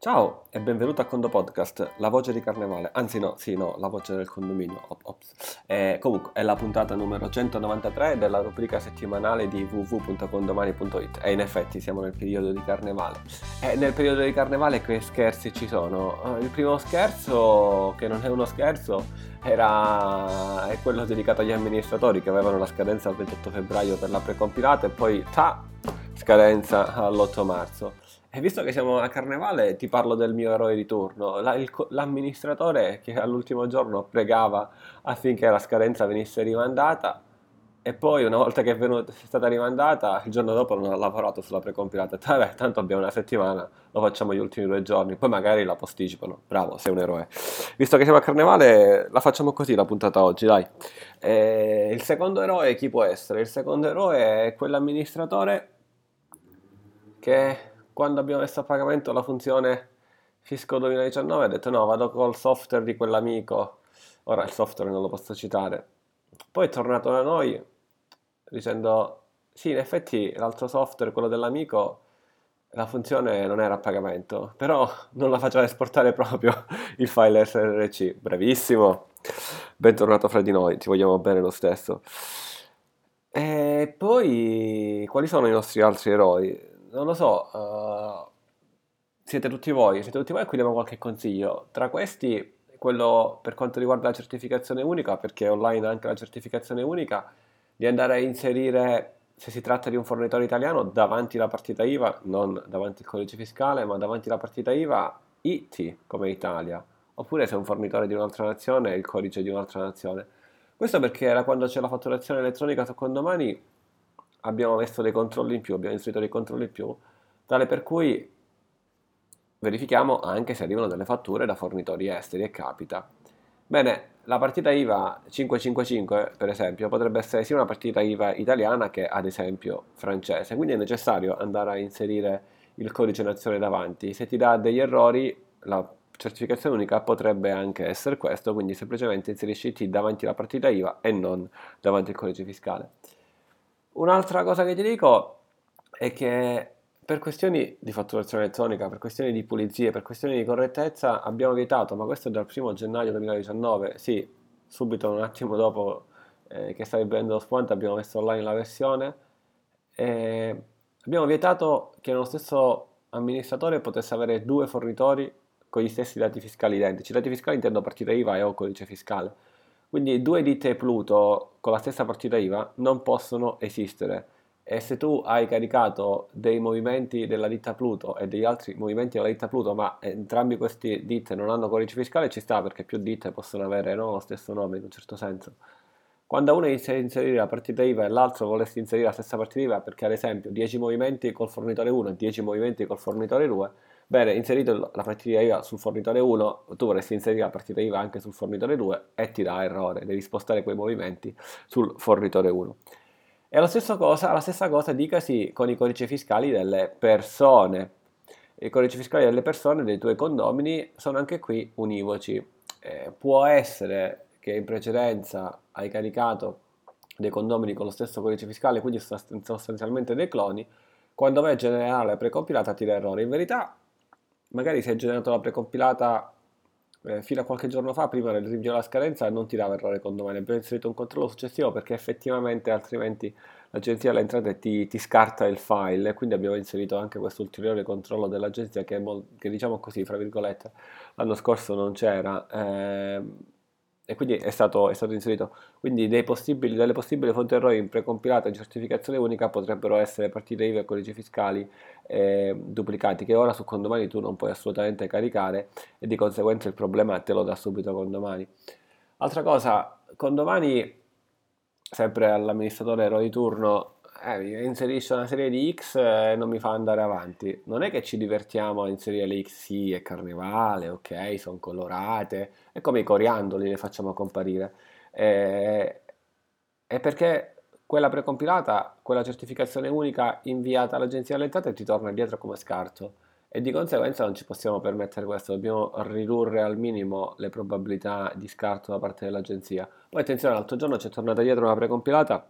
Ciao e benvenuto a Condo Podcast, la voce di Carnevale, anzi no, sì no, la voce del condominio, op, ops. Eh, comunque è la puntata numero 193 della rubrica settimanale di www.condomani.it e in effetti siamo nel periodo di Carnevale. E nel periodo di Carnevale che scherzi ci sono? Eh, il primo scherzo, che non è uno scherzo, era è quello dedicato agli amministratori che avevano la scadenza il 28 febbraio per la precompilata e poi ta, scadenza all'8 marzo. E visto che siamo a carnevale, ti parlo del mio eroe di turno, la, il, l'amministratore che all'ultimo giorno pregava affinché la scadenza venisse rimandata e poi una volta che è, venuta, è stata rimandata, il giorno dopo non ha lavorato sulla precompilata. Vabbè, tanto abbiamo una settimana, lo facciamo gli ultimi due giorni, poi magari la posticipano. Bravo, sei un eroe. Visto che siamo a carnevale, la facciamo così la puntata oggi, dai. E il secondo eroe chi può essere? Il secondo eroe è quell'amministratore che quando abbiamo messo a pagamento la funzione Fisco 2019 ha detto no, vado col software di quell'amico, ora il software non lo posso citare. Poi è tornato da noi dicendo sì, in effetti l'altro software, quello dell'amico, la funzione non era a pagamento, però non la faceva esportare proprio il file SRC. Bravissimo, bentornato fra di noi, ti vogliamo bene lo stesso. E poi, quali sono i nostri altri eroi? Non lo so, uh, siete tutti voi, siete tutti voi a cui diamo qualche consiglio. Tra questi, quello per quanto riguarda la certificazione unica, perché online anche la certificazione unica, di andare a inserire, se si tratta di un fornitore italiano, davanti la partita IVA, non davanti il codice fiscale, ma davanti la partita IVA, IT come Italia, oppure se è un fornitore di un'altra nazione, il codice di un'altra nazione. Questo perché era quando c'è la fatturazione elettronica su condomani abbiamo messo dei controlli in più, abbiamo inserito dei controlli in più, tale per cui verifichiamo anche se arrivano delle fatture da fornitori esteri e capita. Bene, la partita IVA 555 per esempio potrebbe essere sia una partita IVA italiana che ad esempio francese, quindi è necessario andare a inserire il codice nazione davanti. Se ti dà degli errori la certificazione unica potrebbe anche essere questo, quindi semplicemente inserisci T davanti alla partita IVA e non davanti al codice fiscale. Un'altra cosa che ti dico è che per questioni di fatturazione elettronica, per questioni di pulizie, per questioni di correttezza abbiamo vietato, ma questo è dal 1 gennaio 2019, sì, subito un attimo dopo eh, che stavi bevendo lo spunto abbiamo messo online la versione e abbiamo vietato che lo stesso amministratore potesse avere due fornitori con gli stessi dati fiscali identici. dati fiscali intendo partita IVA e o codice fiscale. Quindi due ditte Pluto con la stessa partita IVA non possono esistere e se tu hai caricato dei movimenti della ditta Pluto e degli altri movimenti della ditta Pluto ma entrambi questi ditte non hanno codice fiscale ci sta perché più ditte possono avere no, lo stesso nome in un certo senso. Quando uno inizia a inserire la partita IVA e l'altro volesse inserire la stessa partita IVA perché ad esempio 10 movimenti col fornitore 1 e 10 movimenti col fornitore 2 Bene, inserito la partita IVA sul fornitore 1, tu vorresti inserire la partita IVA anche sul fornitore 2 e ti dà errore, devi spostare quei movimenti sul fornitore 1. E la stessa cosa, la stessa cosa dicasi con i codici fiscali delle persone. I codici fiscali delle persone dei tuoi condomini sono anche qui univoci. Eh, può essere che in precedenza hai caricato dei condomini con lo stesso codice fiscale, quindi sostanzialmente dei cloni, quando vai a generare la precompilata ti dà errore. In verità magari se hai generato la precompilata eh, fino a qualche giorno fa, prima del rinvio della scadenza, non ti dava errore condomani. Abbiamo inserito un controllo successivo perché effettivamente altrimenti l'agenzia delle entrate ti, ti scarta il file quindi abbiamo inserito anche questo ulteriore controllo dell'agenzia che, che diciamo così, fra virgolette, l'anno scorso non c'era. Eh, e quindi è stato, è stato inserito. Quindi possibili, delle possibili fonti errori in precompilata in certificazione unica potrebbero essere partite IVA e codici fiscali eh, duplicati che ora su condomani tu non puoi assolutamente caricare e di conseguenza il problema te lo dà subito condomani. Altra cosa, condomani, sempre all'amministratore ero di turno, eh, inserisce una serie di X e non mi fa andare avanti. Non è che ci divertiamo a inserire le X, sì, è carnevale, ok, sono colorate, è come i coriandoli le facciamo comparire. Eh, è perché quella precompilata, quella certificazione unica inviata all'agenzia delle entrate ti torna indietro come scarto e di conseguenza non ci possiamo permettere questo, dobbiamo ridurre al minimo le probabilità di scarto da parte dell'agenzia. Poi attenzione, l'altro giorno ci è tornata dietro una precompilata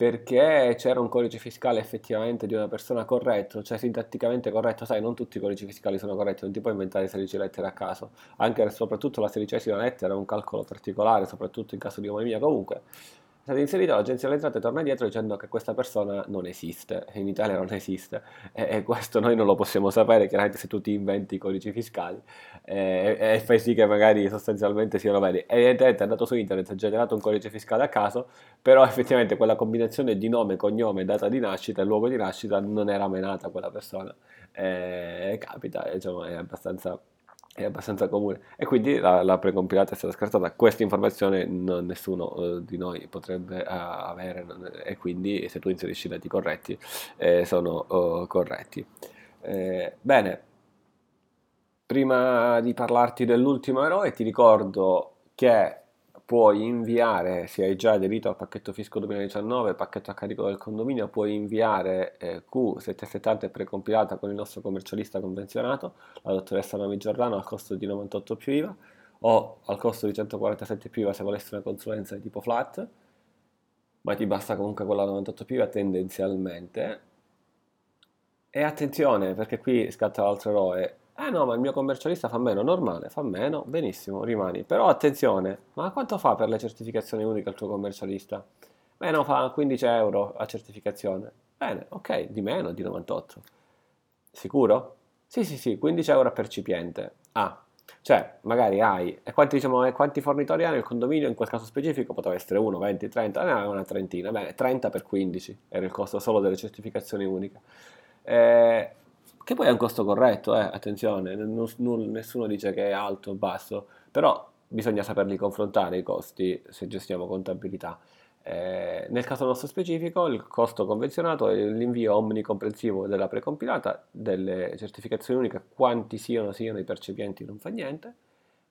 perché c'era un codice fiscale effettivamente di una persona corretto, cioè sintatticamente corretto, sai, non tutti i codici fiscali sono corretti, non ti puoi inventare 16 lettere a caso, anche e soprattutto la sedicesima lettera è un calcolo particolare, soprattutto in caso di omimia, comunque è stato inserito, l'agenzia delle entrate torna dietro dicendo che questa persona non esiste, in Italia non esiste e, e questo noi non lo possiamo sapere chiaramente se tu ti inventi i codici fiscali e, e fai sì che magari sostanzialmente siano veri. Evidentemente è andato su internet, ha generato un codice fiscale a caso, però effettivamente quella combinazione di nome, cognome, data di nascita e luogo di nascita non era menata quella persona. E, capita, diciamo, è abbastanza è abbastanza comune e quindi la, la precompilata è stata scartata. Questa informazione non, nessuno uh, di noi potrebbe uh, avere non, e quindi se tu inserisci i dati corretti eh, sono uh, corretti. Eh, bene, prima di parlarti dell'ultimo eroe ti ricordo che puoi inviare, se hai già aderito al pacchetto fisco 2019, pacchetto a carico del condominio, puoi inviare eh, Q770 precompilata con il nostro commercialista convenzionato, la dottoressa Nomi Giordano, al costo di 98 più IVA o al costo di 147 più IVA se volessi una consulenza di tipo flat, ma ti basta comunque quella 98 più IVA tendenzialmente. E attenzione, perché qui scatta l'altro eroe, eh no, ma il mio commercialista fa meno, normale, fa meno, benissimo, rimani. Però attenzione, ma quanto fa per le certificazioni uniche il tuo commercialista? Beh no, fa 15 euro a certificazione. Bene, ok, di meno, di 98. Sicuro? Sì, sì, sì, 15 euro a percipiente. Ah, cioè, magari hai, e quanti, diciamo, e quanti fornitori hai nel condominio in quel caso specifico? Poteva essere 1, 20, 30, ne una trentina. Bene, 30 per 15 era il costo solo delle certificazioni uniche. Eh, che poi è un costo corretto, eh, attenzione, non, non, nessuno dice che è alto o basso, però bisogna saperli confrontare i costi se gestiamo contabilità. Eh, nel caso nostro specifico, il costo convenzionato è l'invio omnicomprensivo della precompilata delle certificazioni uniche, quanti siano, siano i percepienti non fa niente,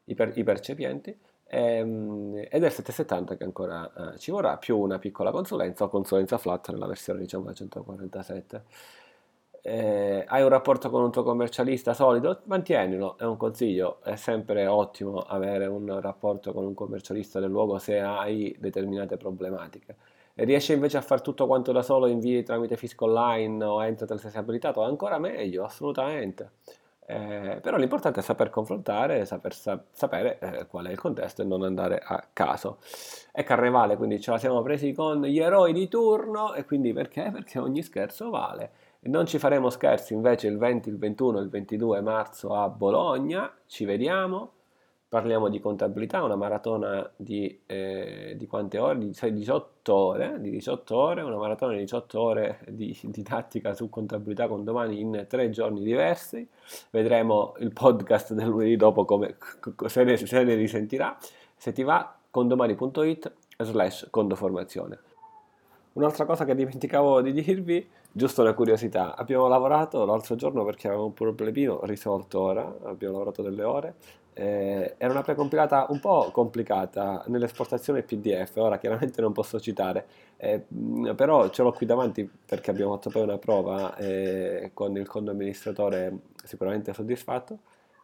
i, per, i percepienti, ehm, ed è il 770 che ancora eh, ci vorrà, più una piccola consulenza o consulenza flat nella versione diciamo da 147 eh, hai un rapporto con un tuo commercialista solido, mantienilo, è un consiglio, è sempre ottimo avere un rapporto con un commercialista del luogo se hai determinate problematiche. E riesci invece a fare tutto quanto da solo, invii tramite fisco online o Entratel se sei abilitato, ancora meglio, assolutamente. Eh, però l'importante è saper confrontare, saper sa- sapere eh, qual è il contesto e non andare a caso. È carnevale, quindi ce la siamo presi con gli eroi di turno e quindi perché? Perché ogni scherzo vale. Non ci faremo scherzi invece il 20, il 21 e il 22 marzo a Bologna, ci vediamo, parliamo di contabilità, una maratona di, eh, di quante ore? Di 18 ore, di 18 ore, una maratona di 18 ore di didattica su contabilità con domani in tre giorni diversi, vedremo il podcast del lunedì dopo come, se, ne, se ne risentirà, se ti va condomani.it slash condoformazione. Un'altra cosa che dimenticavo di dirvi Giusto una curiosità, abbiamo lavorato l'altro giorno perché avevamo un problemino risolto ora, abbiamo lavorato delle ore, eh, era una precompilata un po' complicata nell'esportazione PDF, ora chiaramente non posso citare, eh, però ce l'ho qui davanti perché abbiamo fatto poi una prova eh, con il conto amministratore sicuramente soddisfatto.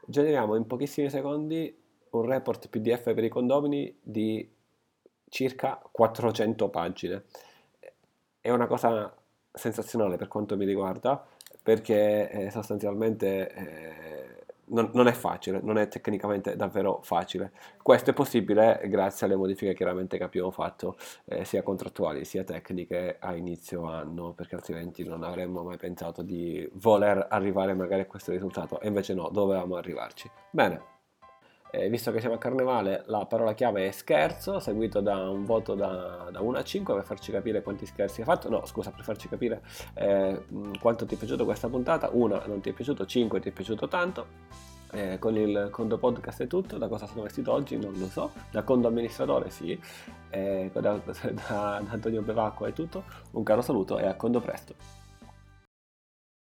Generiamo in pochissimi secondi un report PDF per i condomini di circa 400 pagine. È una cosa sensazionale per quanto mi riguarda, perché eh, sostanzialmente eh, non, non, è facile, non è tecnicamente davvero facile. Questo è possibile grazie alle modifiche chiaramente che abbiamo fatto, eh, sia contrattuali sia tecniche a inizio anno, perché altrimenti non avremmo mai pensato di voler arrivare magari a questo risultato, e invece no, dovevamo arrivarci. Bene eh, visto che siamo a carnevale, la parola chiave è scherzo, seguito da un voto da, da 1 a 5 per farci capire quanti scherzi hai fatto. No, scusa, per farci capire eh, quanto ti è piaciuta questa puntata. 1 non ti è piaciuto, 5 ti è piaciuto tanto. Eh, con il Condo Podcast è tutto, da cosa sono vestito oggi non lo so, da Condo Amministratore sì, eh, da, da, da Antonio Bevacqua è tutto, un caro saluto e a Condo presto.